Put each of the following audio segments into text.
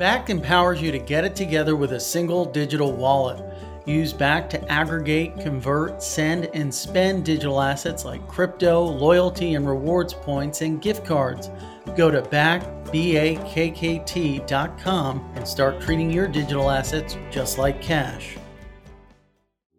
Bakkt empowers you to get it together with a single digital wallet. Use Bakkt to aggregate, convert, send, and spend digital assets like crypto, loyalty and rewards points, and gift cards. Go to backbakkt.com and start treating your digital assets just like cash.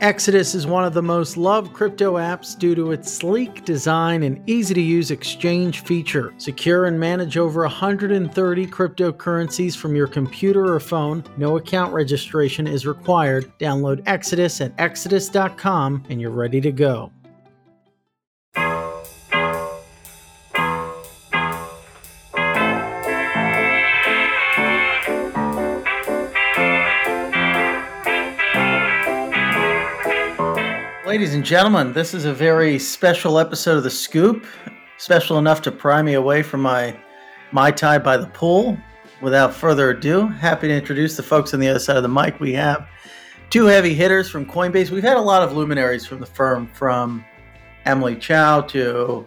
Exodus is one of the most loved crypto apps due to its sleek design and easy to use exchange feature. Secure and manage over 130 cryptocurrencies from your computer or phone. No account registration is required. Download Exodus at exodus.com and you're ready to go. Ladies and gentlemen, this is a very special episode of The Scoop. Special enough to pry me away from my Mai Tai by the pool. Without further ado, happy to introduce the folks on the other side of the mic. We have two heavy hitters from Coinbase. We've had a lot of luminaries from the firm, from Emilie Choi to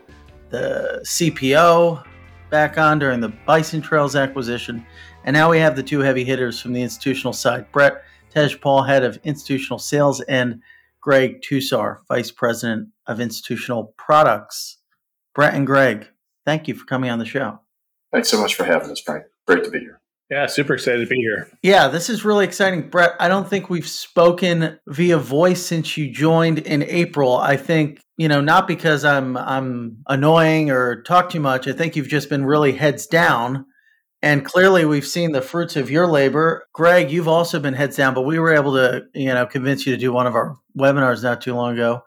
the CPO back on during the Bison Trails acquisition. And now we have the two heavy hitters from the institutional side Brett Tejpaul, head of institutional sales, and Greg Tusar, Vice President of Institutional Products. Brett and Greg, thank you for coming on the show. Thanks so much for having us, Frank. Great to be here. Yeah, super excited to be here. Yeah, this is really exciting. Brett, I don't think we've spoken via voice since you joined in April. I think, you know, not because I'm I'm annoying or talk too much. I think you've just been really heads down and clearly, we've seen the fruits of your labor. Greg, you've also been heads down, but we were able to, you know, convince you to do one of our webinars not too long ago.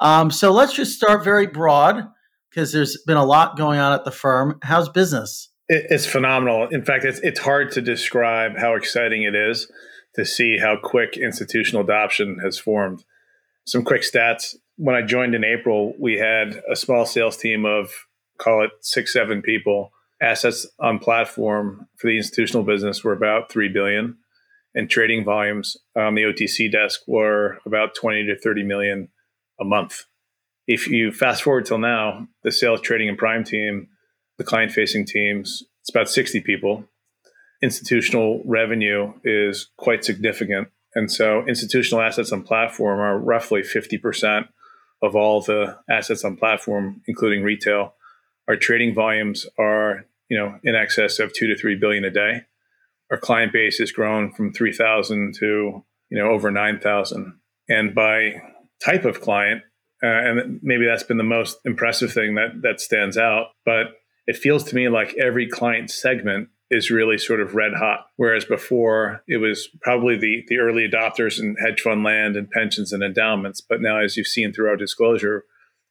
Um, so let's just start very broad because there's been a lot going on at the firm. How's business? It's phenomenal. In fact, it's it's hard to describe how exciting it is to see how quick institutional adoption has formed. Some quick stats. When I joined in April, we had a small sales team of call it six, seven people assets on platform for the institutional business were about 3 billion and trading volumes on the OTC desk were about 20 to 30 million a month. If you fast forward till now, the sales, trading, and prime team, the client facing teams, it's about 60 people. Institutional revenue is quite significant. And so institutional assets on platform are roughly 50% of all the assets on platform, including retail. Our trading volumes are, you know, in excess of two to three billion a day. Our client base has grown from 3,000 to, you know, over 9,000. And by type of client, uh, and maybe that's been the most impressive thing that that stands out. But it feels to me like every client segment is really sort of red hot. Whereas before it was probably the the early adopters in hedge fund land and pensions and endowments. But now, as you've seen through our disclosure,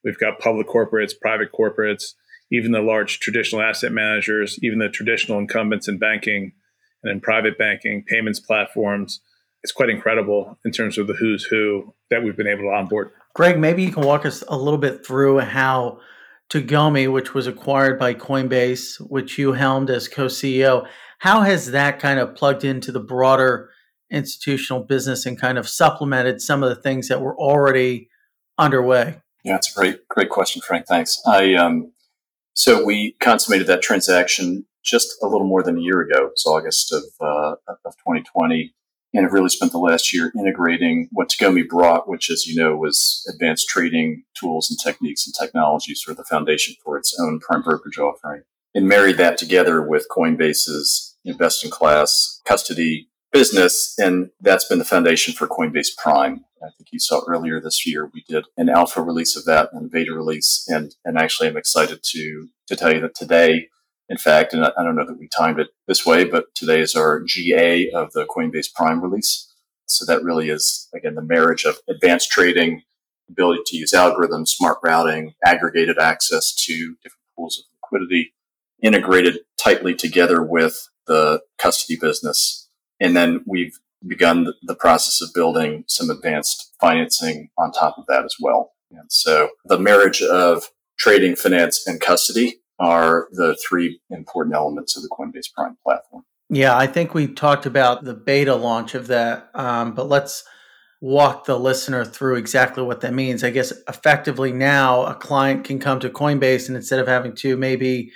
we've got public corporates, private corporates, even the large traditional asset managers, even the traditional incumbents in banking and in private banking, payments platforms. It's quite incredible in terms of the who's who that we've been able to onboard. Greg, maybe you can walk us a little bit through how Tagomi, which was acquired by Coinbase, which you helmed as co CEO, how has that kind of plugged into the broader institutional business and kind of supplemented some of the things that were already underway? Yeah, it's a great, great question, Frank. Thanks. I um, so we consummated that transaction just a little more than a year ago. It's August of, uh, of 2020. And have really spent the last year integrating what Tagomi brought, which, as you know, was advanced trading tools and techniques and technologies for the foundation for its own prime brokerage offering. And married that together with Coinbase's best in class custody business. And that's been the foundation for Coinbase Prime. I think you saw earlier this year, we did an alpha release of that and a beta release. And, and actually, I'm excited to, to tell you that today, in fact, and I, I don't know that we timed it this way, but today is our GA of the Coinbase Prime release. So that really is, again, the marriage of advanced trading, ability to use algorithms, smart routing, aggregated access to different pools of liquidity, integrated tightly together with the custody business. And then we've begun the process of building some advanced financing on top of that as well. And so the marriage of trading, finance, and custody are the three important elements of the Coinbase Prime platform. Yeah, I think we talked about the beta launch of that, um, but let's walk the listener through exactly what that means. I guess effectively now a client can come to Coinbase and instead of having to maybe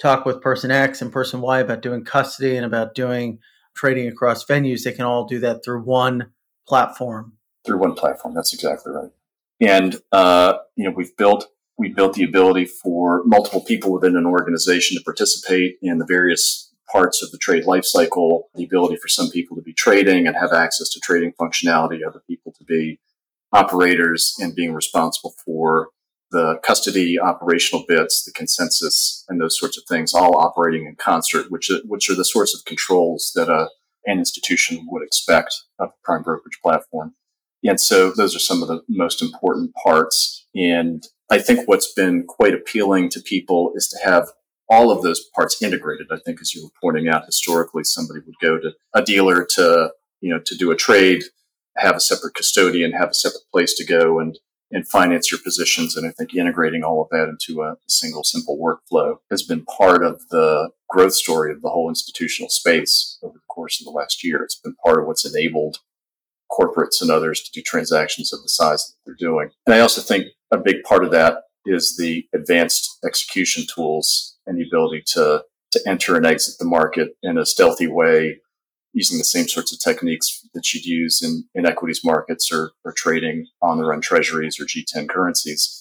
talk with person X and person Y about doing custody and about doing trading across venues, they can all do that through one platform. Through one platform, that's exactly right. And uh, you know, we've built we built the ability for multiple people within an organization to participate in the various parts of the trade lifecycle, the ability for some people to be trading and have access to trading functionality, other people to be operators and being responsible for the custody operational bits, the consensus, and those sorts of things, all operating in concert, which are, which are the sorts of controls that a, an institution would expect of a prime brokerage platform. And so those are some of the most important parts. And I think what's been quite appealing to people is to have all of those parts integrated. I think, as you were pointing out, historically, somebody would go to a dealer to, you know, to do a trade, have a separate custodian, have a separate place to go and, and finance your positions. And I think integrating all of that into a single, simple workflow has been part of the growth story of the whole institutional space over the course of the last year. It's been part of what's enabled corporates and others to do transactions of the size that they're doing. And I also think a big part of that is the advanced execution tools and the ability to, to enter and exit the market in a stealthy way using the same sorts of techniques that you'd use in, in equities markets or, or trading on the run treasuries or G10 currencies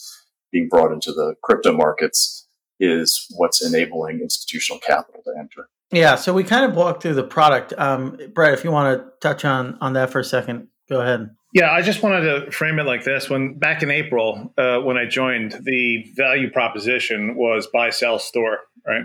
being brought into the crypto markets is what's enabling institutional capital to enter. Yeah, so we kind of walked through the product. Um, Brett, if you want to touch on on that for a second, go ahead. Yeah, I just wanted to frame it like this. When back in April, uh, when I joined, the value proposition was buy, sell, store. Right.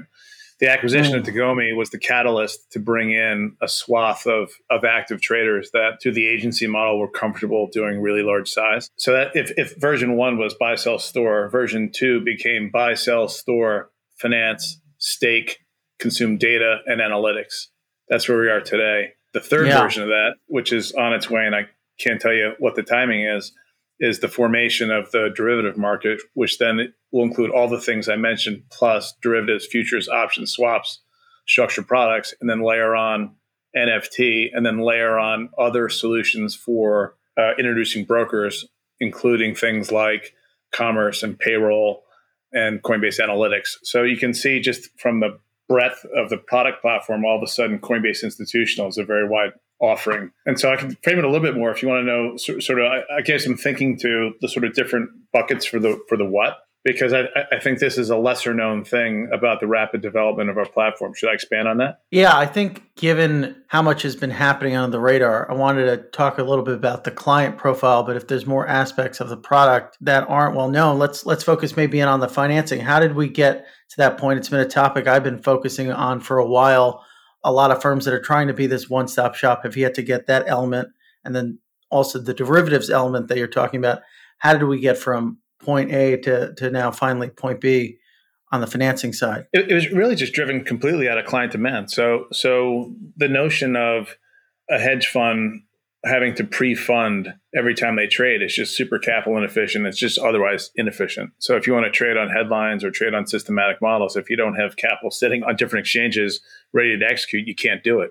The acquisition of hmm. Tagomi was the catalyst to bring in a swath of of active traders that, to the agency model, were comfortable doing really large size. So that if if version one was buy, sell, store, version two became buy, sell, store, finance, stake, consume data, and analytics. That's where we are today. The third yeah. version of that, which is on its way, and I can't tell you what the timing is, is the formation of the derivative market, which then will include all the things I mentioned, plus derivatives, futures, options, swaps, structured products, and then layer on NFT, and then layer on other solutions for uh, introducing brokers, including things like commerce and payroll and Coinbase Analytics. So you can see just from the breadth of the product platform, all of a sudden Coinbase Institutional is a very wide offering. And so I can frame it a little bit more if you want to know sort of I, guess I'm thinking to the sort of different buckets for the for the what because I, I think this is a lesser known thing about the rapid development of our platform. Should I expand on that? Yeah, I think given how much has been happening on the radar, I wanted to talk a little bit about the client profile, but if there's more aspects of the product that aren't well known, let's let's focus maybe in on the financing. How did we get to that point? It's been a topic I've been focusing on for a while a lot of firms that are trying to be this one stop shop have yet to get that element. And then also the derivatives element that you're talking about. How did we get from point A to, to now finally point B on the financing side? It, it was really just driven completely out of client demand. So, so the notion of a hedge fund having to pre-fund every time they trade is just super capital inefficient. It's just otherwise inefficient. So if you want to trade on headlines or trade on systematic models, if you don't have capital sitting on different exchanges ready to execute, you can't do it.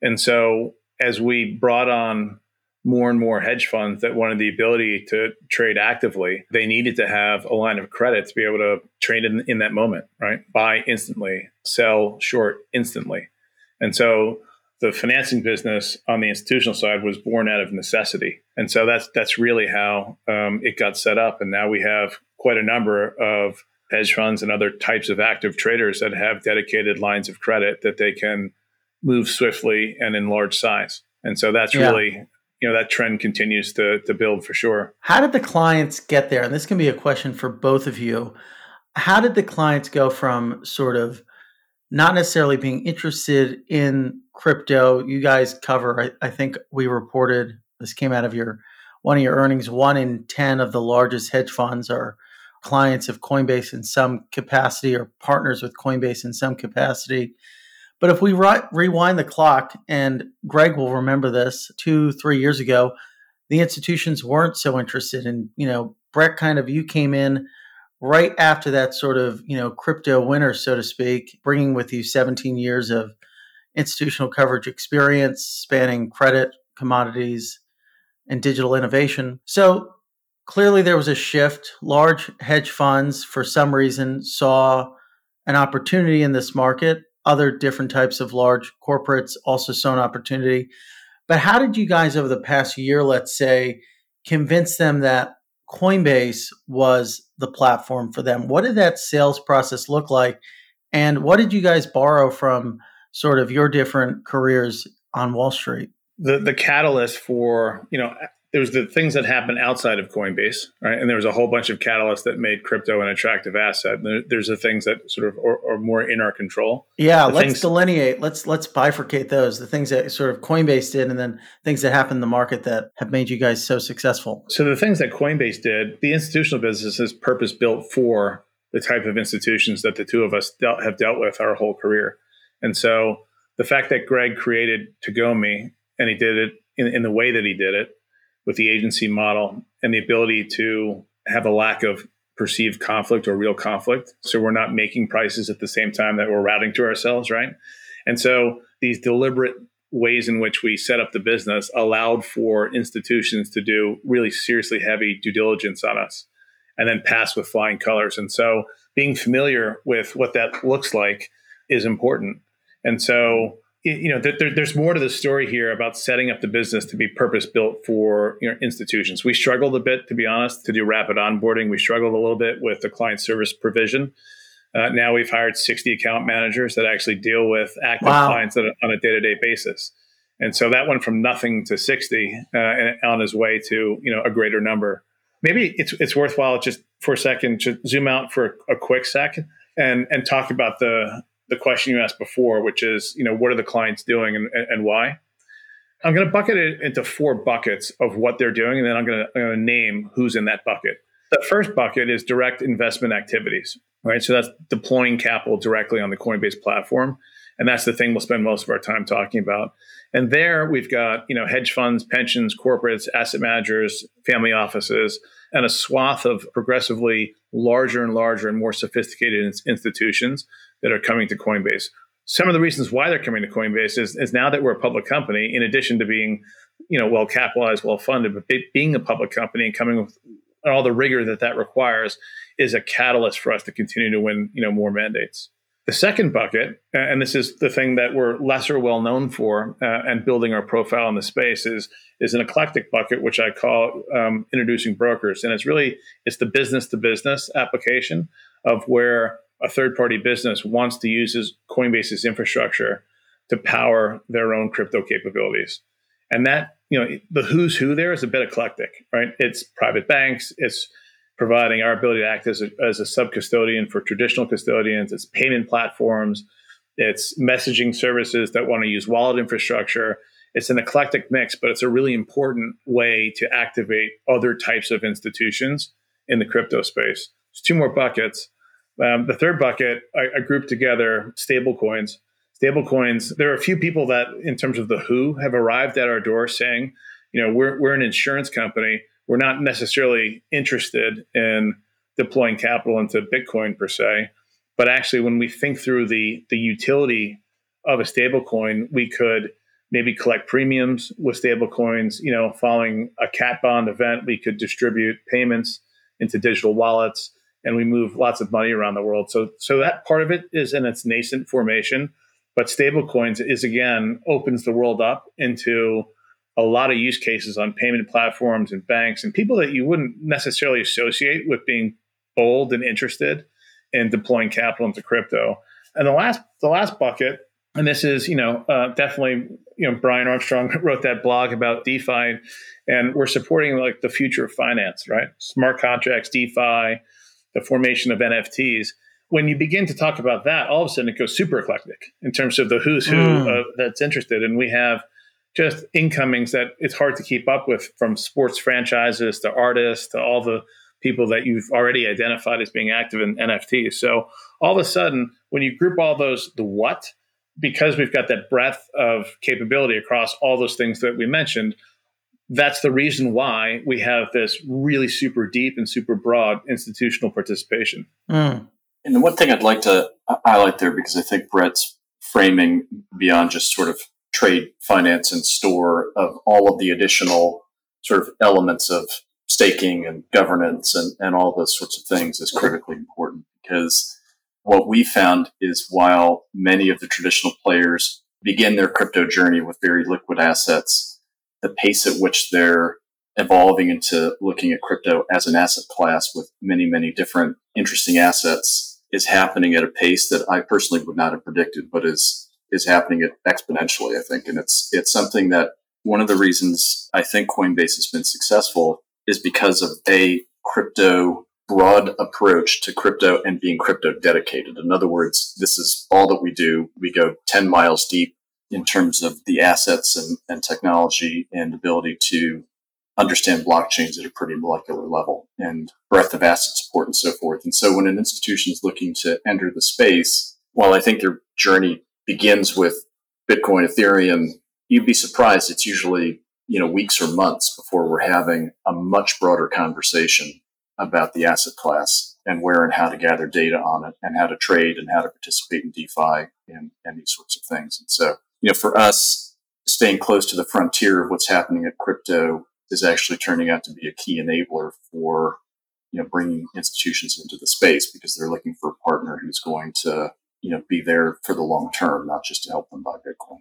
And so as we brought on more and more hedge funds that wanted the ability to trade actively, they needed to have a line of credit to be able to trade in, in that moment, right? Buy instantly, sell short instantly. And so the financing business on the institutional side was born out of necessity, and so that's that's really how um, it got set up. And now we have quite a number of hedge funds and other types of active traders that have dedicated lines of credit that they can move swiftly and in large size. And so that's yeah. really you know that trend continues to to build for sure. How did the clients get there? And this can be a question for both of you. How did the clients go from sort of not necessarily being interested in crypto. You guys cover, I, I, think we reported this came out of your one of your earnings. One in ten of the largest hedge funds are clients of Coinbase in some capacity or partners with Coinbase in some capacity. But if we re- rewind the clock, and Greg will remember this, two three years ago, the institutions weren't so interested in you know Brett, kind of you came in right after that sort of you know crypto winter, so to speak, bringing with you 17 years of institutional coverage experience spanning credit, commodities, and digital innovation. So clearly there was a shift. Large hedge funds, for some reason, saw an opportunity in this market. Other different types of large corporates also saw an opportunity. But how did you guys over the past year, let's say, convince them that Coinbase was the platform for them? What did that sales process look like? And what did you guys borrow from sort of your different careers on Wall Street? The the catalyst for, you know, there's the things that happen outside of Coinbase, right? And there was a whole bunch of catalysts that made crypto an attractive asset. there's the things that sort of are, are more in our control. Yeah, the let's things- delineate. Let's let's bifurcate those. The things that sort of Coinbase did, and then things that happened in the market that have made you guys so successful. So the things that Coinbase did, the institutional business is purpose built for the type of institutions that the two of us dealt, have dealt with our whole career. And so the fact that Greg created Tagomi and he did it in, in the way that he did it with the agency model and the ability to have a lack of perceived conflict or real conflict. So we're not making prices at the same time that we're routing to ourselves, right? And so these deliberate ways in which we set up the business allowed for institutions to do really seriously heavy due diligence on us and then pass with flying colors. And so being familiar with what that looks like is important. And so you know, there, there's more to the story here about setting up the business to be purpose built for you know, institutions. We struggled a bit, to be honest, to do rapid onboarding. We struggled a little bit with the client service provision. Uh, now we've hired 60 account managers that actually deal with active wow. clients on a day to day basis. And so that went from nothing to 60 uh, and on his way to you know a greater number. Maybe it's it's worthwhile just for a second to zoom out for a quick second and and talk about the the question you asked before, which is, you know, what are the clients doing and, and why? I'm going to bucket it into four buckets of what they're doing, and then I'm going, to, I'm going to name who's in that bucket. The first bucket is direct investment activities, right? So that's deploying capital directly on the Coinbase platform, and that's the thing we'll spend most of our time talking about. And there we've got you know hedge funds, pensions, corporates, asset managers, family offices, and a swath of progressively larger and larger and more sophisticated institutions that are coming to Coinbase. Some of the reasons why they're coming to Coinbase is, is now that we're a public company, in addition to being, you know, well capitalized, well funded, but being a public company and coming with all the rigor that that requires is a catalyst for us to continue to win, you know, more mandates. The second bucket, and this is the thing that we're lesser well known for, uh, and building our profile in the space is is an eclectic bucket, which I call um, introducing brokers, and it's really it's the business to business application of where a third party business wants to use Coinbase's infrastructure to power their own crypto capabilities. And that, you know, the who's who there is a bit eclectic, right? It's private banks, it's providing our ability to act as a, as a sub custodian for traditional custodians, it's payment platforms, it's messaging services that want to use wallet infrastructure. It's an eclectic mix, but it's a really important way to activate other types of institutions in the crypto space. There's two more buckets. Um, the third bucket, I, I grouped together stablecoins. Stablecoins, there are a few people that, in terms of the who, have arrived at our door saying, you know, we're, we're an insurance company. We're not necessarily interested in deploying capital into Bitcoin per se. But actually, when we think through the, the utility of a stablecoin, we could maybe collect premiums with stablecoins. You know, following a cat bond event, we could distribute payments into digital wallets and we move lots of money around the world. So, so that part of it is in its nascent formation. But stablecoins is again opens the world up into a lot of use cases on payment platforms and banks and people that you wouldn't necessarily associate with being bold and interested in deploying capital into crypto. And the last, the last bucket, and this is you know uh, definitely you know Brian Armstrong wrote that blog about DeFi, and we're supporting like the future of finance, right? Smart contracts, DeFi, the formation of NFTs. When you begin to talk about that, all of a sudden it goes super eclectic in terms of the who's who mm. uh, that's interested. And we have just incomings that it's hard to keep up with from sports franchises to artists to all the people that you've already identified as being active in NFTs. So all of a sudden, when you group all those, the what, because we've got that breadth of capability across all those things that we mentioned, that's the reason why we have this really super deep and super broad institutional participation. Mm. And the one thing I'd like to highlight there, because I think Brett's framing beyond just sort of trade finance and store of all of the additional sort of elements of staking and governance and, and all those sorts of things is critically important because what we found is while many of the traditional players begin their crypto journey with very liquid assets, the pace at which they're evolving into looking at crypto as an asset class with many, many different interesting assets is happening at a pace that I personally would not have predicted, but is is happening exponentially, I think. And it's it's something that one of the reasons I think Coinbase has been successful is because of a crypto broad approach to crypto and being crypto dedicated. In other words, this is all that we do. We go 10 miles deep in terms of the assets and, and technology and ability to understand blockchains at a pretty molecular level and breadth of asset support and so forth. And so when an institution is looking to enter the space, while I think their journey begins with Bitcoin, Ethereum, you'd be surprised. It's usually, you know, weeks or months before we're having a much broader conversation about the asset class and where and how to gather data on it and how to trade and how to participate in DeFi and, and these sorts of things. And so, you know, for us, staying close to the frontier of what's happening at crypto is actually turning out to be a key enabler for, you know, bringing institutions into the space because they're looking for a partner who's going to, you know, be there for the long term, not just to help them buy Bitcoin.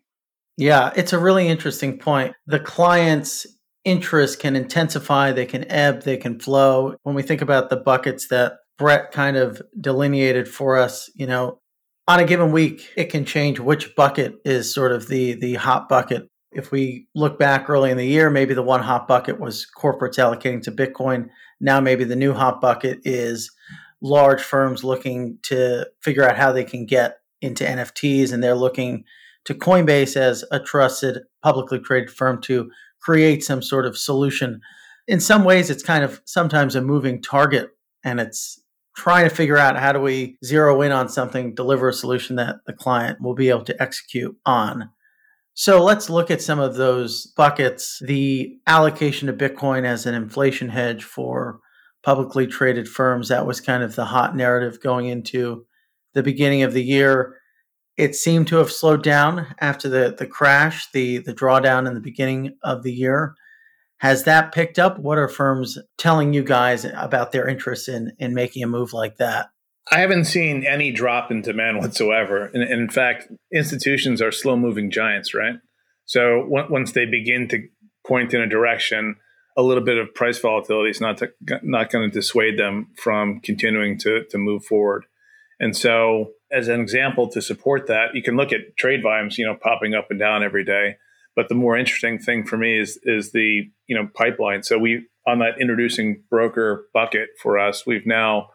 Yeah, it's a really interesting point. The clients interest can intensify, they can ebb, they can flow. When we think about the buckets that Brett kind of delineated for us, you know, on a given week, it can change which bucket is sort of the the hot bucket. If we look back early in the year, maybe the one hot bucket was corporates allocating to Bitcoin. Now maybe the new hot bucket is large firms looking to figure out how they can get into NFTs and they're looking to Coinbase as a trusted publicly traded firm to create some sort of solution. In some ways, it's kind of sometimes a moving target and it's trying to figure out how do we zero in on something, deliver a solution that the client will be able to execute on. So let's look at some of those buckets. The allocation of Bitcoin as an inflation hedge for publicly traded firms. That was kind of the hot narrative going into the beginning of the year. It seemed to have slowed down after the, the crash, the, the drawdown in the beginning of the year. Has that picked up? What are firms telling you guys about their interest in, in making a move like that? I haven't seen any drop in demand whatsoever. And, and in fact, institutions are slow moving giants, right? So once they begin to point in a direction, a little bit of price volatility is not to, not going to dissuade them from continuing to to move forward. And so as an example to support that, you can look at trade volumes, you know, popping up and down every day. But the more interesting thing for me is is the you know pipeline. So we on that introducing broker bucket for us, we've now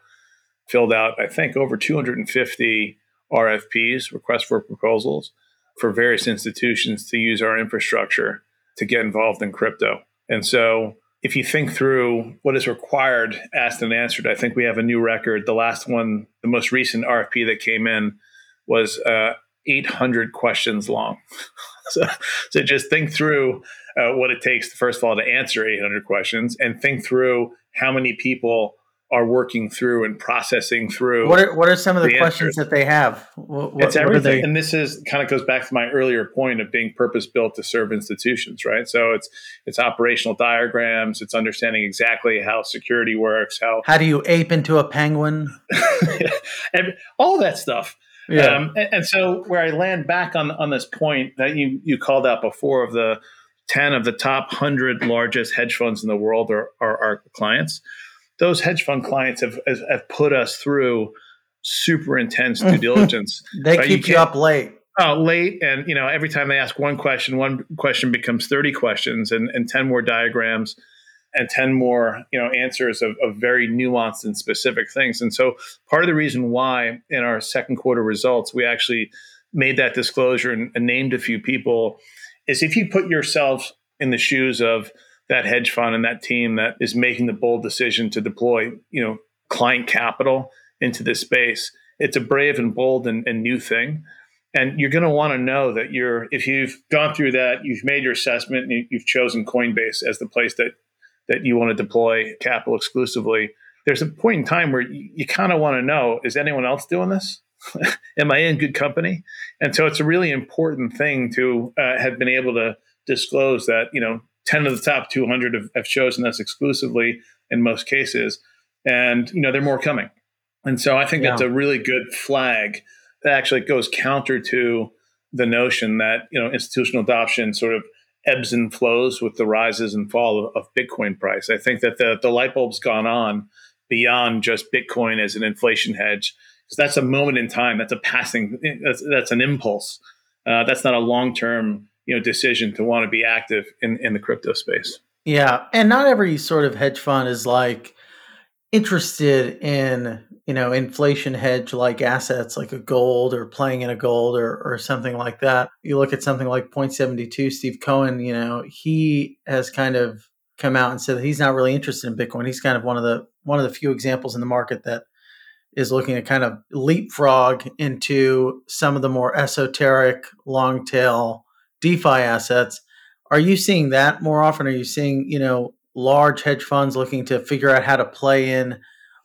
filled out I think over 250 RFPs, requests for proposals, for various institutions to use our infrastructure to get involved in crypto. And so if you think through what is required, asked and answered, I think we have a new record. The last one, the most recent RFP that came in was uh, 800 questions long. so, so just think through uh, what it takes, first of all, to answer 800 questions and think through how many people are working through and processing through. What are, what are some of the, the questions answers. that they have? What, it's everything. And this is kind of goes back to my earlier point of being purpose built to serve institutions, right? So it's it's operational diagrams, it's understanding exactly how security works, how how do you ape into a penguin, and all that stuff. Yeah. Um, and, and so where I land back on on this point that you you called out before of the ten of the top hundred largest hedge funds in the world are, are our clients those hedge fund clients have have put us through super intense due diligence. they right? keep you, you up late. Oh, late, and you know every time they ask one question, one question becomes thirty questions, and, and ten more diagrams, and ten more you know answers of, of very nuanced and specific things. And so, part of the reason why in our second quarter results we actually made that disclosure and, and named a few people is if you put yourself in the shoes of that hedge fund and that team that is making the bold decision to deploy, you know, client capital into this space. It's a brave and bold and, and new thing. And you're going to want to know that you're, if you've gone through that, you've made your assessment and you've chosen Coinbase as the place that, that you want to deploy capital exclusively. There's a point in time where you, kind of want to know, is anyone else doing this? Am I in good company? And so it's a really important thing to uh, have been able to disclose that, you know, 10 of the top 200 have, have chosen us exclusively in most cases. And, you know, there are more coming. And so I think yeah. that's a really good flag that actually goes counter to the notion that, you know, institutional adoption sort of ebbs and flows with the rises and fall of, of Bitcoin price. I think that the, the light bulb's gone on beyond just Bitcoin as an inflation hedge. Because that's a moment in time. That's a passing. That's, that's an impulse. Uh, that's not a long term you know decision to want to be active in in the crypto space. Yeah, and not every sort of hedge fund is like interested in you know inflation hedge like assets like a gold or playing in a gold or, or something like that you look at something like point 72 steve cohen you know he has kind of come out and said that he's not really interested in bitcoin he's kind of one of the one of the few examples in the market that is looking to kind of leapfrog into some of the more esoteric long tail defi assets are you seeing that more often are you seeing you know large hedge funds looking to figure out how to play in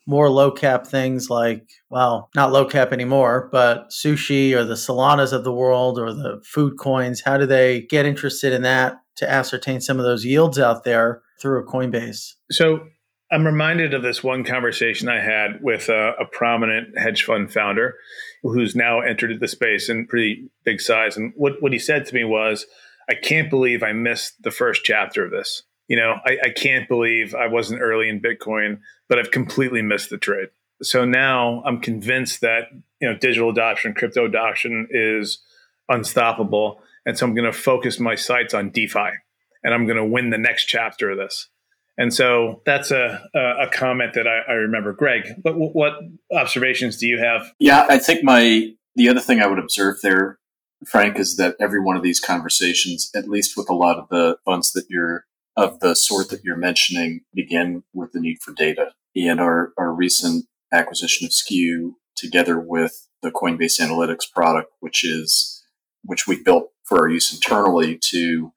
more low cap things like, well, not low cap anymore, but sushi or the Solanas of the world or the food coins? How do they get interested in that to ascertain some of those yields out there through a Coinbase? So I'm reminded of this one conversation I had with a, a prominent hedge fund founder who's now entered the space in pretty big size. And what, what he said to me was, I can't believe I missed the first chapter of this you know, I, I can't believe I wasn't early in Bitcoin, but I've completely missed the trade. So now I'm convinced that you know digital adoption, crypto adoption is unstoppable, and so I'm going to focus my sights on DeFi, and I'm going to win the next chapter of this. And so that's a a, comment that I, I remember, Greg. But what observations do you have? Yeah, I think my the other thing I would observe there, Frank, is that every one of these conversations, at least with a lot of the funds that you're of the sort that you're mentioning begin with the need for data. And our, our recent acquisition of Skew together with the Coinbase Analytics product, which is which we built for our use internally to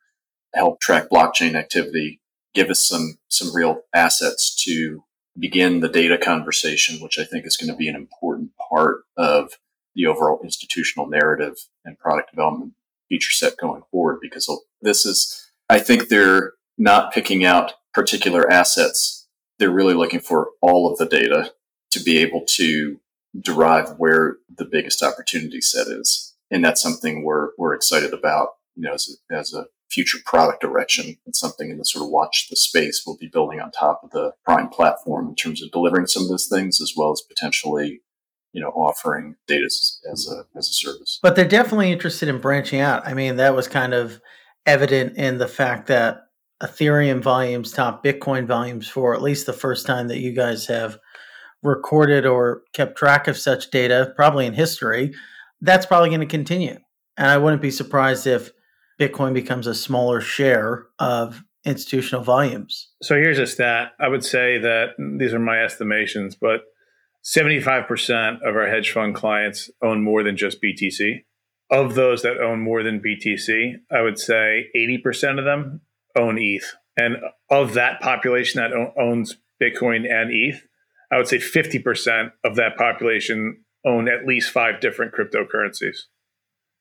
help track blockchain activity, give us some some real assets to begin the data conversation, which I think is going to be an important part of the overall institutional narrative and product development feature set going forward. Because this is, I think they're not picking out particular assets. They're really looking for all of the data to be able to derive where the biggest opportunity set is. And that's something we're, we're excited about, you know, as a, as a future product direction and something in the sort of watch the space. We'll be building on top of the prime platform in terms of delivering some of those things as well as potentially you know offering data as, a as a service. But they're definitely interested in branching out. I mean that was kind of evident in the fact that Ethereum volumes top Bitcoin volumes for at least the first time that you guys have recorded or kept track of such data, probably in history, that's probably going to continue. And I wouldn't be surprised if Bitcoin becomes a smaller share of institutional volumes. So here's a stat. I would say that mm, these are my estimations, but 75% of our hedge fund clients own more than just BTC. Of those that own more than BTC, I would say 80% of them own ETH. And of that population that owns Bitcoin and ETH, I would say 50% of that population own at least five different cryptocurrencies.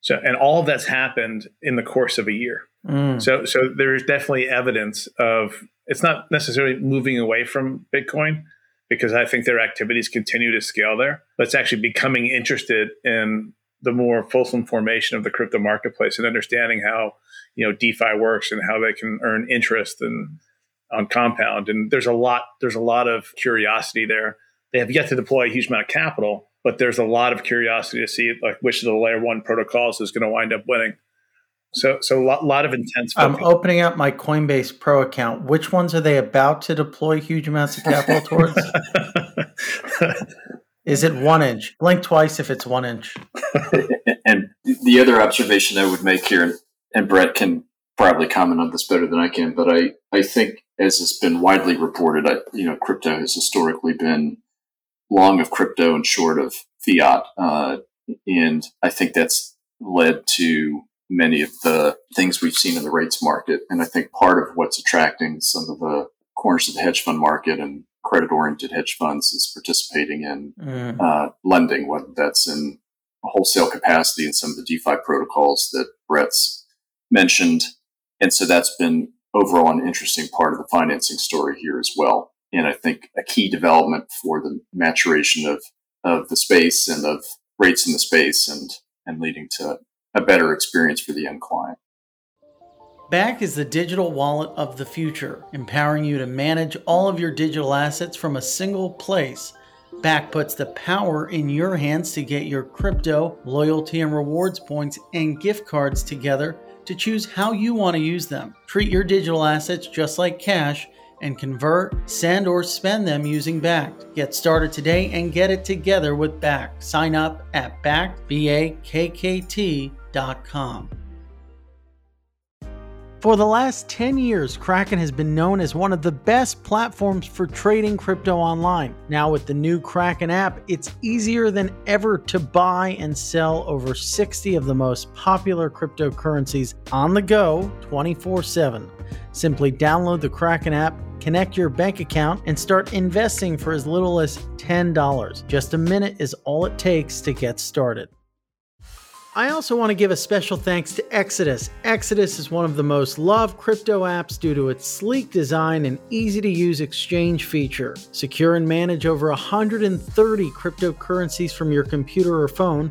So, and all of that's happened in the course of a year. Mm. So, so there's definitely evidence of it's not necessarily moving away from Bitcoin because I think their activities continue to scale there, but it's actually becoming interested in the more fulsome formation of the crypto marketplace and understanding how you know DeFi works and how they can earn interest and on compound. And there's a lot there's a lot of curiosity there. They have yet to deploy a huge amount of capital, but there's a lot of curiosity to see like which of the layer one protocols is going to wind up winning. So, so a lot, lot of intense. Focus. I'm opening up my Coinbase Pro account. Which ones are they about to deploy huge amounts of capital towards? Is it 1inch? Blink twice if it's 1inch. and the other observation I would make here, and Brett can probably comment on this better than I can, but I, I think as has been widely reported, I, you know, crypto has historically been long of crypto and short of fiat. Uh, and I think that's led to many of the things we've seen in the rates market. And I think part of what's attracting some of the corners of the hedge fund market and credit oriented hedge funds is participating in mm. uh, lending, whether that's in wholesale capacity in some of the DeFi protocols that Brett's mentioned. And so that's been overall an interesting part of the financing story here as well. And I think a key development for the maturation of, of the space and of rates in the space and, and leading to a better experience for the end client. Bakkt is the digital wallet of the future, empowering you to manage all of your digital assets from a single place. Bakkt puts the power in your hands to get your crypto, loyalty, and rewards points and gift cards together to choose how you want to use them. Treat your digital assets just like cash and convert, send, or spend them using Bakkt. Get started today and get it together with Bakkt. Sign up at Bakkt, B-A-K-K-T.com. For the last 10 years, Kraken has been known as one of the best platforms for trading crypto online. Now, with the new Kraken app, it's easier than ever to buy and sell over 60 of the most popular cryptocurrencies on the go 24 7. Simply download the Kraken app, connect your bank account, and start investing for as little as $10. Just a minute is all it takes to get started. I also want to give a special thanks to Exodus. Exodus is one of the most loved crypto apps due to its sleek design and easy to use exchange feature. Secure and manage over 130 cryptocurrencies from your computer or phone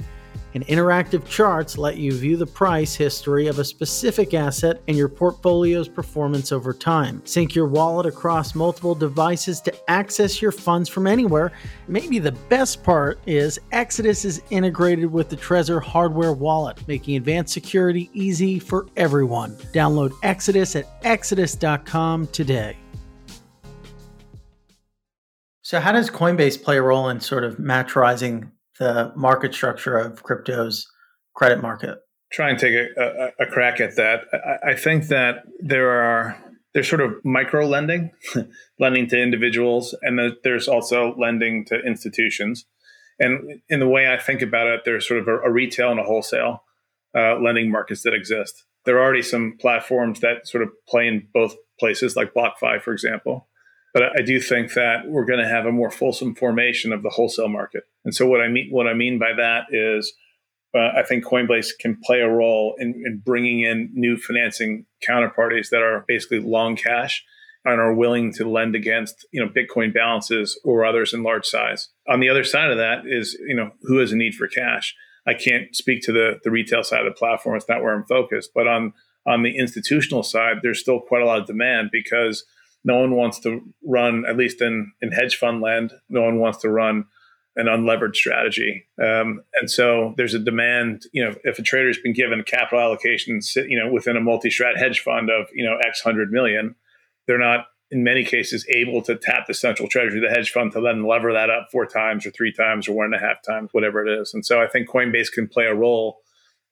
and interactive charts let you view the price history of a specific asset and your portfolio's performance over time. Sync your wallet across multiple devices to access your funds from anywhere. Maybe the best part is Exodus is integrated with the Trezor hardware wallet, making advanced security easy for everyone. Download Exodus at exodus.com today. So, how does Coinbase play a role in sort of maturizing the market structure of crypto's credit market? Try and take a, a, a crack at that. I, I, think that there are there's sort of micro lending, lending to individuals, and there's also lending to institutions. And in the way I think about it, there's sort of a, a retail and a wholesale uh, lending markets that exist. There are already some platforms that sort of play in both places, like BlockFi, for example. But I do think that we're going to have a more fulsome formation of the wholesale market. And so what I mean what I mean by that is uh, I think Coinbase can play a role in, in bringing in new financing counterparties that are basically long cash and are willing to lend against you know Bitcoin balances or others in large size. On the other side of that is you know who has a need for cash. I can't speak to the the retail side of the platform; it's not where I'm focused. But on on the institutional side, there's still quite a lot of demand because no one wants to run, at least in, in hedge fund land, no one wants to run an unlevered strategy. Um, and so there's a demand, you know, if a trader's been given capital allocation, you know, within a multi-strat hedge fund of, you know, X hundred million, they're not in many cases able to tap the central treasury, the hedge fund to then lever that up four times or three times or one and a half times, whatever it is. And so I think Coinbase can play a role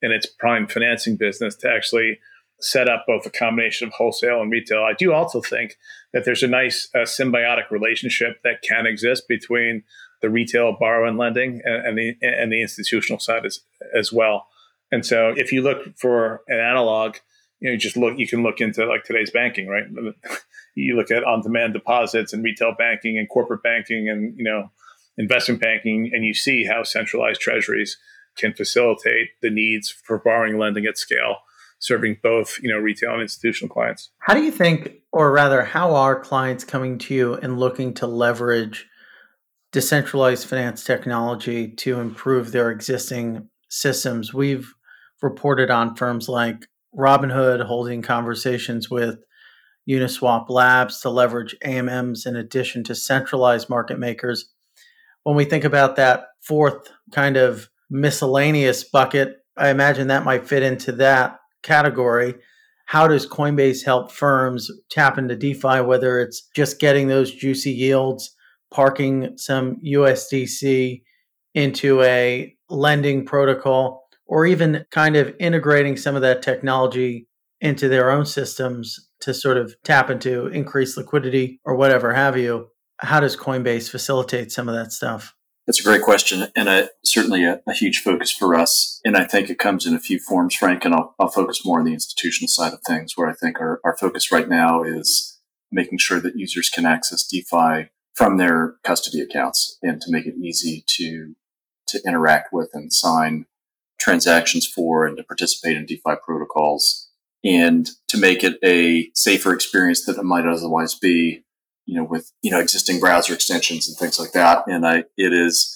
in its prime financing business to actually set up both a combination of wholesale and retail. I do also think that there's a nice uh, symbiotic relationship that can exist between the retail borrow and lending and, and, the and the institutional side as as well. And so, if you look for an analog, you know, just look. You can look into like today's banking, right? you look at on-demand deposits and retail banking and corporate banking and you know investment banking, and you see how centralized treasuries can facilitate the needs for borrowing lending at scale serving both you know retail and institutional clients. How do you think, or rather, how are clients coming to you and looking to leverage decentralized finance technology to improve their existing systems? We've reported on firms like Robinhood holding conversations with Uniswap Labs to leverage AMMs in addition to centralized market makers. When we think about that fourth kind of miscellaneous bucket, I imagine that might fit into that category. How does Coinbase help firms tap into DeFi, whether it's just getting those juicy yields, parking some USDC into a lending protocol, or even kind of integrating some of that technology into their own systems to sort of tap into increased liquidity or whatever have you? How does Coinbase facilitate some of that stuff? That's a great question, and a, certainly a, a, huge focus for us. And I think it comes in a few forms, Frank. And I'll, I'll focus more on the institutional side of things, where I think our, our focus right now is making sure that users can access DeFi from their custody accounts, and to make it easy to to interact with and sign transactions for, and to participate in DeFi protocols, and to make it a safer experience than it might otherwise be you know, with, you know, existing browser extensions and things like that. And I, it is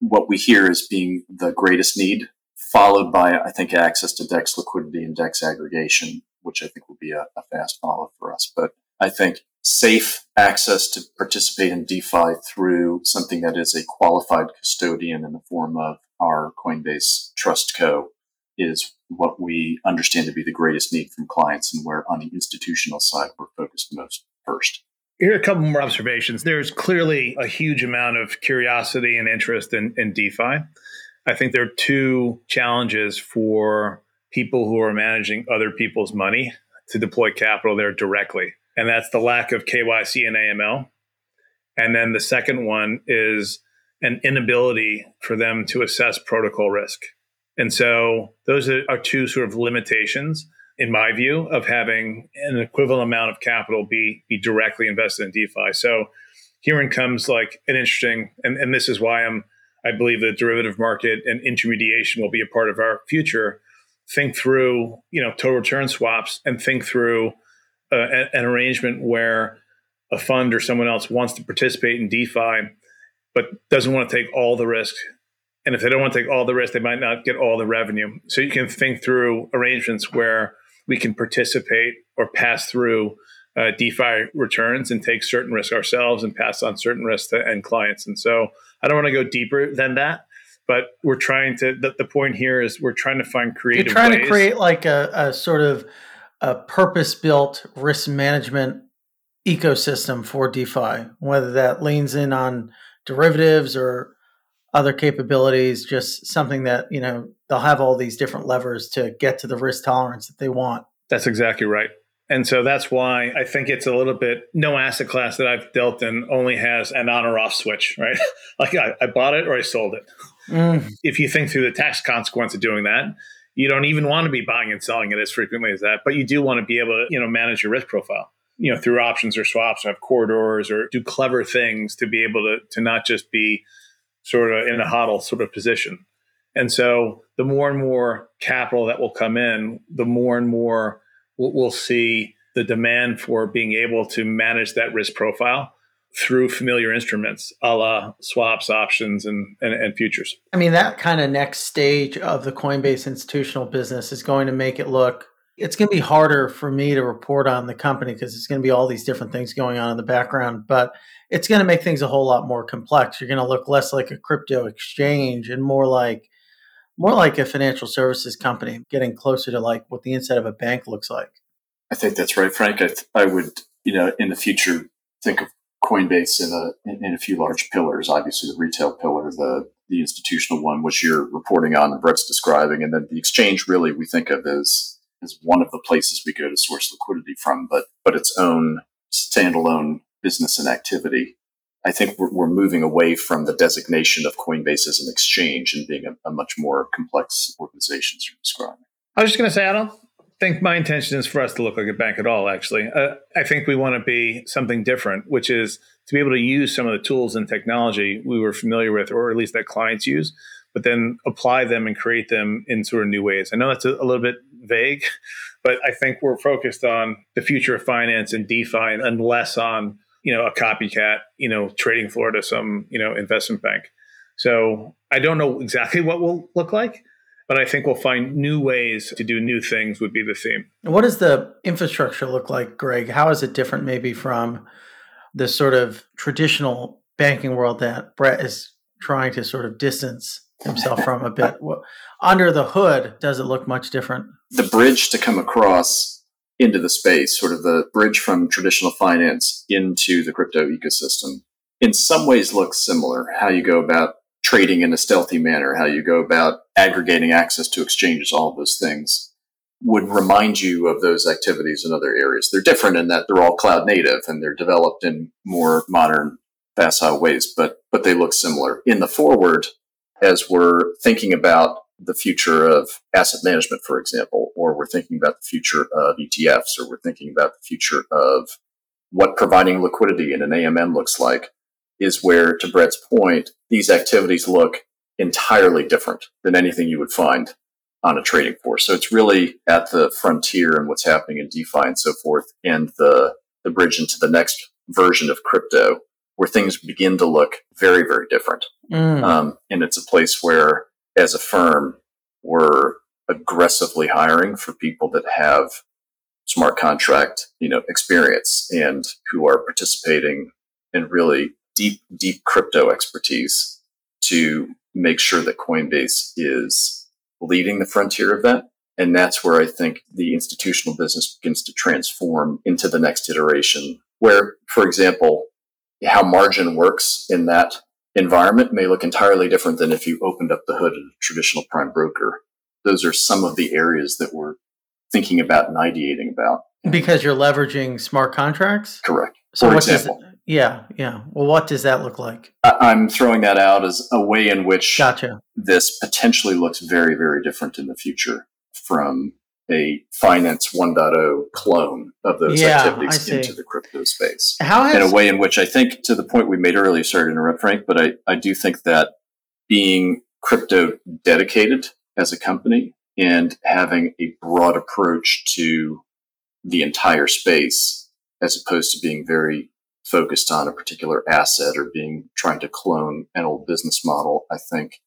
what we hear as being the greatest need, followed by, I think, access to DEX liquidity and DEX aggregation, which I think will be a, a fast follow for us. But I think safe access to participate in DeFi through something that is a qualified custodian in the form of our Coinbase Trust Co. is what we understand to be the greatest need from clients and where on the institutional side we're focused most first. Here are a couple more observations. There's clearly a huge amount of curiosity and interest in, in DeFi. I think there are two challenges for people who are managing other people's money to deploy capital there directly. And that's the lack of KYC and AML. And then the second one is an inability for them to assess protocol risk. And so those are, two sort of limitations in my view, of having an equivalent amount of capital be be directly invested in DeFi. So herein comes like an interesting, and, and this is why I'm I believe the derivative market and intermediation will be a part of our future. Think through, you know, total return swaps, and think through uh, an arrangement where a fund or someone else wants to participate in DeFi, but doesn't want to take all the risk. And if they don't want to take all the risk, they might not get all the revenue. So you can think through arrangements where we can participate or pass through uh, DeFi returns and take certain risks ourselves and pass on certain risks to end clients. And so I don't want to go deeper than that, but we're trying to. The, the point here is we're trying to find creative. You're trying ways. to create like a, a sort of a purpose-built risk management ecosystem for DeFi, whether that leans in on derivatives or other capabilities, just something that, you know, they'll have all these different levers to get to the risk tolerance that they want. That's exactly right. And so that's why I think it's a little bit no asset class that I've dealt in only has an on or off switch, right? like I, I, bought it or I sold it. Mm. If you think through the tax consequence of doing that, you don't even want to be buying and selling it as frequently as that, but you do want to be able to, you know, manage your risk profile, you know, through options or swaps, or have corridors or do clever things to be able to to not just be sort of in a huddle sort of position. And so the more and more capital that will come in, the more and more we'll, we'll see the demand for being able to manage that risk profile through familiar instruments, a la swaps, options, and, and, and futures. I mean, that kind of next stage of the Coinbase institutional business is going to make it look it's going to be harder for me to report on the company because it's going to be all these different things going on in the background but it's going to make things a whole lot more complex. You're going to look less like a crypto exchange and more like more like a financial services company getting closer to like what the inside of a bank looks like. I think that's right frank. I, th- I would you know in the future think of coinbase in a in a few large pillars obviously the retail pillar the the institutional one which you're reporting on and brett's describing and then the exchange really we think of as is one of the places we go to source liquidity from, but but its own standalone business and activity. I think we're, we're moving away from the designation of Coinbase as an exchange and being a, a much more complex organization as you're describing. I was just going to say, I don't think my intention is for us to look like a bank at all, actually. Uh, I think we want to be something different, which is to be able to use some of the tools and technology we were familiar with, or at least that clients use, but then apply them and create them in sort of new ways. I know that's a, a little bit vague, but I think we're focused on the future of finance and DeFi and less on you know a copycat you know trading floor to some you know investment bank. So I don't know exactly what will look like, but I think we'll find new ways to do new things would be the theme. What does the infrastructure look like, Greg? How is it different maybe from the sort of traditional banking world that Brett is trying to sort of distance himself from a bit? Under the hood, does it look much different? the bridge to come across into the space, sort of the bridge from traditional finance into the crypto ecosystem, in some ways looks similar. How you go about trading in a stealthy manner, how you go about aggregating access to exchanges, all those things would remind you of those activities in other areas. They're different in that they're all cloud native and they're developed in more modern facile ways, but but they look similar. In the forward, as we're thinking about the future of asset management, for example, or we're thinking about the future of ETFs, or we're thinking about the future of what providing liquidity in an AMM looks like, is where, to Brett's point, these activities look entirely different than anything you would find on a trading floor. So it's really at the frontier and what's happening in DeFi and so forth, and the the bridge into the next version of crypto, where things begin to look very, very different. Mm. Um, and it's a place where, as a firm, we're aggressively hiring for people that have smart contract, you know, experience and who are participating in really deep, deep crypto expertise to make sure that Coinbase is leading the frontier of that. And that's where I think the institutional business begins to transform into the next iteration, where, for example, how margin works in that environment may look entirely different than if you opened up the hood of a traditional prime broker. Those are some of the areas that we're thinking about and ideating about. Because you're leveraging smart contracts? Correct. So for example. Yeah, yeah. Well, what does that look like? I'm throwing that out as a way in which gotcha. this potentially looks very, very different in the future from a finance 1.0 clone of those yeah, activities into the crypto space. How has, in a way in which I think, to the point we made earlier, sorry to interrupt, Frank, but I, I do think that being crypto dedicated as a company and having a broad approach to the entire space as opposed to being very focused on a particular asset or being trying to clone an old business model, I think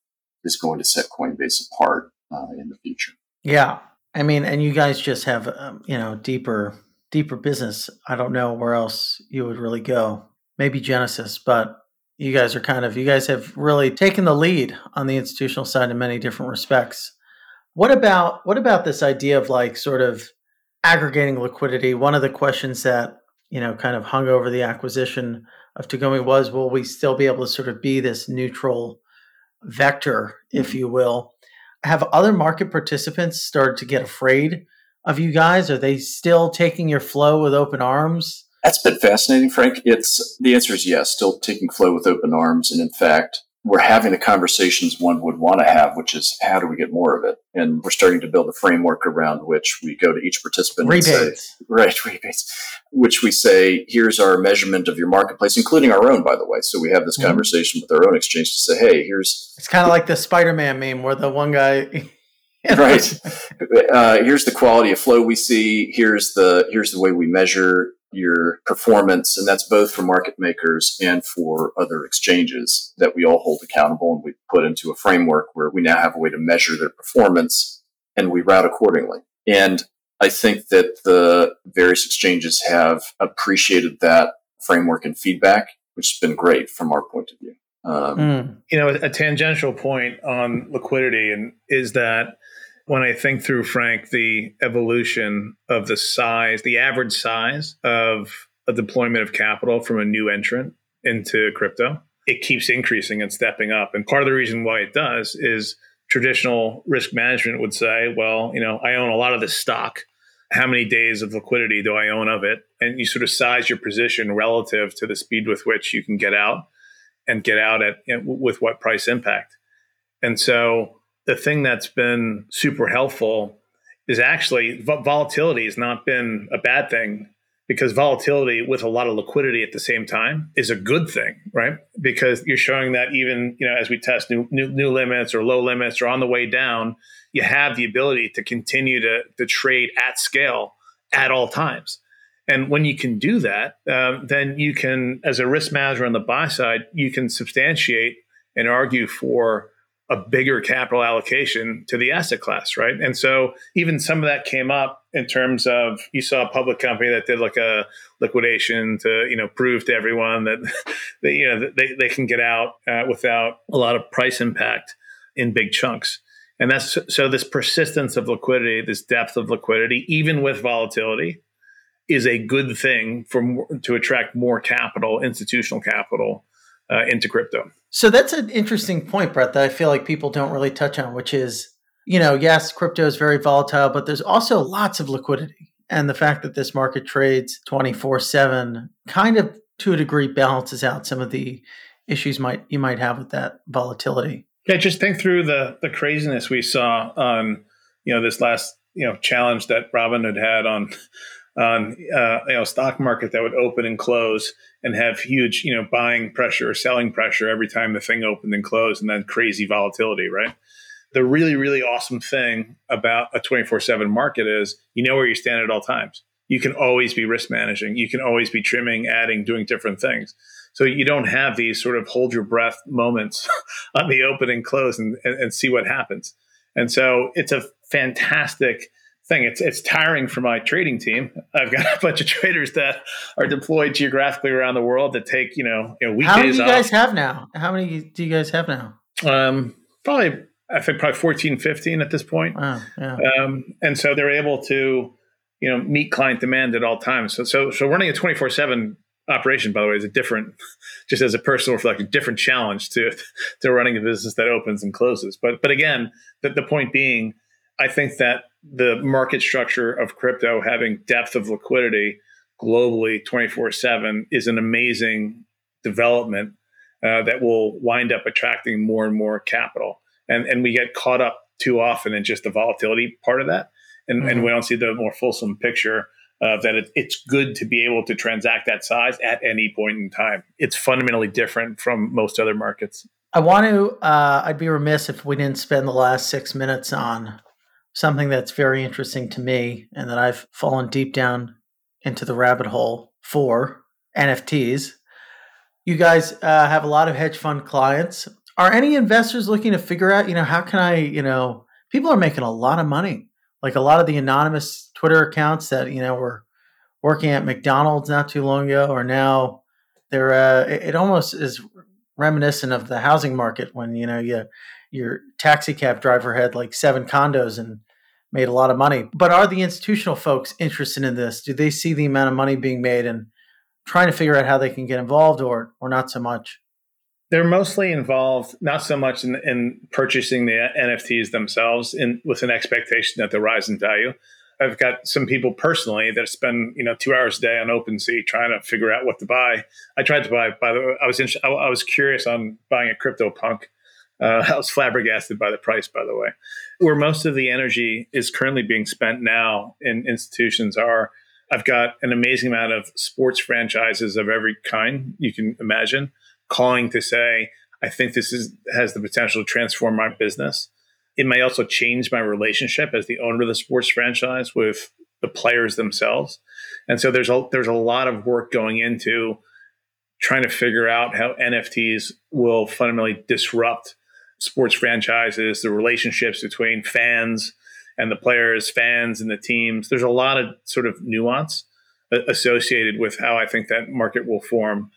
is going to set Coinbase apart uh, in the future. Yeah, I mean, and you guys just have um, you know deeper deeper business. I don't know where else you would really go. Maybe Genesis, but you guys are kind of you guys have really taken the lead on the institutional side in many different respects. What about what about this idea of like sort of aggregating liquidity? One of the questions that you know kind of hung over the acquisition of Tagomi was, will we still be able to sort of be this neutral vector, if mm-hmm. you will? have other market participants started to get afraid of you guys? Are they still taking your flow with open arms? That's been fascinating, Frank. It's the answer is yes, still taking flow with open arms, and in fact, we're having the conversations one would want to have, which is how do we get more of it? And we're starting to build a framework around which we go to each participant rebates. and say, right, rebates, which we say, here's our measurement of your marketplace, including our own, by the way. So we have this mm-hmm. conversation with our own exchange to say, hey, here's. It's kind of like the Spider Man meme where the one guy. right. Uh, here's the quality of flow we see. Here's the here's the way we measure your performance. And that's both for market makers and for other exchanges that we all hold accountable and we put into a framework where we now have a way to measure their performance and we route accordingly. And I think that the various exchanges have appreciated that framework and feedback, which has been great from our point of view. Um, mm. You know, a tangential point on liquidity and is that when I think through, Frank, the evolution of the size, the average size of a deployment of capital from a new entrant into crypto, it keeps increasing and stepping up. And part of the reason why it does is traditional risk management would say, well, you know, I own a lot of this stock. How many days of liquidity do I own of it? And you sort of size your position relative to the speed with which you can get out and get out at you know, with what price impact. And so the thing that's been super helpful is actually volatility has not been a bad thing because volatility with a lot of liquidity at the same time is a good thing, right? Because you're showing that even you know as we test new new, new limits or low limits or on the way down, you have the ability to continue to to trade at scale at all times. And when you can do that, um, then you can, as a risk manager on the buy side, you can substantiate and argue for a bigger capital allocation to the asset class, right? And so even some of that came up in terms of you saw a public company that did like a liquidation to you know prove to everyone that they, you know they, they can get out uh, without a lot of price impact in big chunks. And that's so this persistence of liquidity, this depth of liquidity, even with volatility, is a good thing for to attract more capital, institutional capital, uh, into crypto. So that's an interesting point, Brett, that I feel like people don't really touch on, which is, you know, yes, crypto is very volatile, but there's also lots of liquidity. And the fact that this market trades 24 7 kind of to a degree balances out some of the issues might you might have with that volatility. Yeah, just think through the the craziness we saw on you know this last you know challenge that Robinhood had on on uh, you know stock market that would open and close and have huge you know buying pressure or selling pressure every time the thing opened and closed and then crazy volatility right? The really really awesome thing about a 24/7 market is you know where you stand at all times. You can always be risk managing. You can always be trimming adding doing different things. So you don't have these sort of hold your breath moments on the open and close and, and, and see what happens. And so it's a fantastic thing. It's it's tiring for my trading team. I've got a bunch of traders that are deployed geographically around the world that take you know, you know weekdays. How many do you off. guys have now? How many do you guys have now? Um, probably I think probably 14, 15 at this point. Wow, yeah. Um, and so they're able to you know meet client demand at all times. So so so running a twenty four seven operation by the way is a different just as a personal reflection different challenge to to running a business that opens and closes but but again the, the point being i think that the market structure of crypto having depth of liquidity globally 24 7 is an amazing development uh, that will wind up attracting more and more capital. And, and we get caught up too often in just the volatility part of that. And, mm-hmm. and we don't see the more fulsome picture of that it, it's good to be able to transact that size at any point in time. It's fundamentally different from most other markets. I want to, uh, I'd be remiss if we didn't spend the last six minutes on something that's very interesting to me and that I've fallen deep down into the rabbit hole for NFTs. You guys uh, have a lot of hedge fund clients. Are any investors looking to figure out, you know, how can I, you know, people are making a lot of money. Like a lot of the anonymous Twitter accounts that, you know, were working at McDonald's not too long ago are now they're uh, it almost is reminiscent of the housing market when, you know, you your taxi cab driver had like seven condos and made a lot of money. But are the institutional folks interested in this? Do they see the amount of money being made and trying to figure out how they can get involved or or not so much? They're mostly involved, not so much in, in purchasing the NFTs themselves, in, with an expectation that they rise in value. I've got some people personally that spend you know two hours a day on OpenSea trying to figure out what to buy. I tried to buy. By the way, I was in, I was curious on buying a CryptoPunk uh, I was flabbergasted by the price, by the way. Where most of the energy is currently being spent now in institutions are I've got an amazing amount of sports franchises of every kind you can imagine calling to say, I think this is has the potential to transform my business. It may also change my relationship as the owner of the sports franchise with the players themselves. And so there's a there's a lot of work going into trying to figure out how NFTs will fundamentally disrupt sports franchises, the relationships between fans and the players, fans and the teams. There's a lot of sort of nuance uh, associated with how I think that market will form.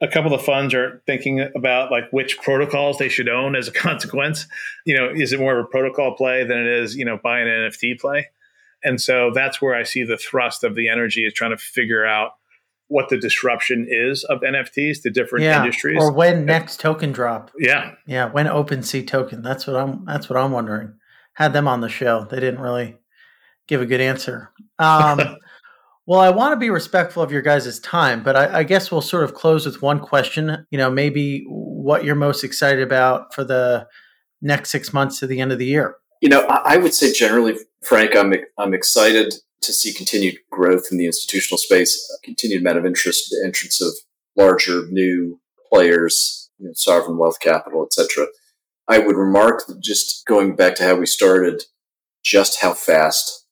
A couple of funds are thinking about like which protocols they should own as a consequence. You know, is it more of a protocol play than it is, you know, buying an NFT play? And so that's where I see the thrust of the energy is trying to figure out what the disruption is of NFTs to different yeah, industries, or when next token drop. Yeah, yeah, when OpenSea token. That's what I'm. That's what I'm wondering. Had them on the show. They didn't really give a good answer. Um, well, I want to be respectful of your guys' time, but I, I guess we'll sort of close with one question. You know, maybe what you're most excited about for the next six months to the end of the year. You know, I, I would say generally, Frank, I'm I'm excited to see continued growth in the institutional space, continued amount of interest, the entrance of larger new players, you know, sovereign wealth capital, etc. I would remark that just going back to how we started, just how fast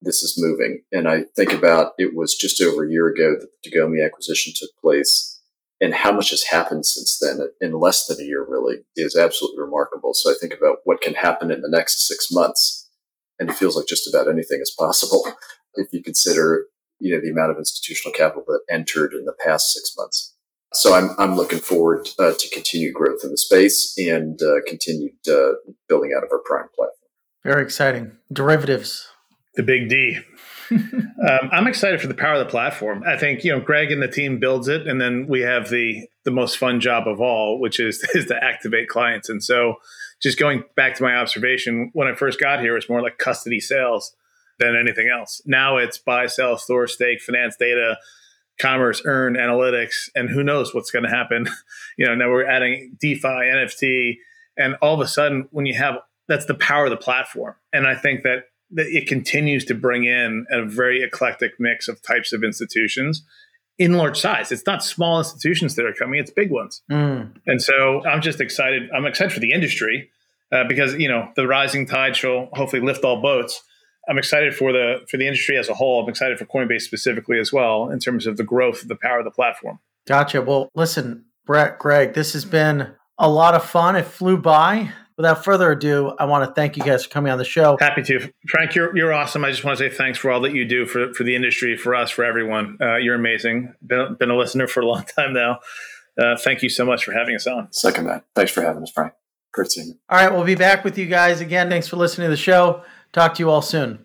this is moving. And I think about it was just over a year ago that the Tagomi acquisition took place and how much has happened since then in less than a year really is absolutely remarkable. So I think about what can happen in the next six months and it feels like just about anything is possible if you consider you know the amount of institutional capital that entered in the past six months. So I'm I'm looking forward uh, to continued growth in the space and uh, continued uh, building out of our prime platform. Very exciting derivatives. The big D. um, I'm excited for the power of the platform. I think you know Greg and the team builds it, and then we have the the most fun job of all, which is is to activate clients. And so just going back to my observation, when I first got here, it's more like custody sales than anything else. Now it's buy, sell, store, stake, finance data, commerce, earn, analytics, and who knows what's going to happen. you know, now we're adding DeFi, NFT, and all of a sudden, when you have that's the power of the platform. And I think that, that it continues to bring in a very eclectic mix of types of institutions in large size. It's not small institutions that are coming; it's big ones. Mm. And so I'm just excited. I'm excited for the industry uh, because you know the rising tide shall hopefully lift all boats. I'm excited for the for the industry as a whole. I'm excited for Coinbase specifically as well in terms of the growth of the power of the platform. Gotcha. Well, listen, Brett, Greg, this has been a lot of fun. It flew by. Without further ado, I want to thank you guys for coming on the show. Happy to, Frank. You're you're awesome. I just want to say thanks for all that you do for for the industry, for us, for everyone. Uh, you're amazing. Been been a listener for a long time now. Uh, thank you so much for having us on. Second that. Thanks for having us, Frank. Great seeing you. All right, we'll be back with you guys again. Thanks for listening to the show. Talk to you all soon.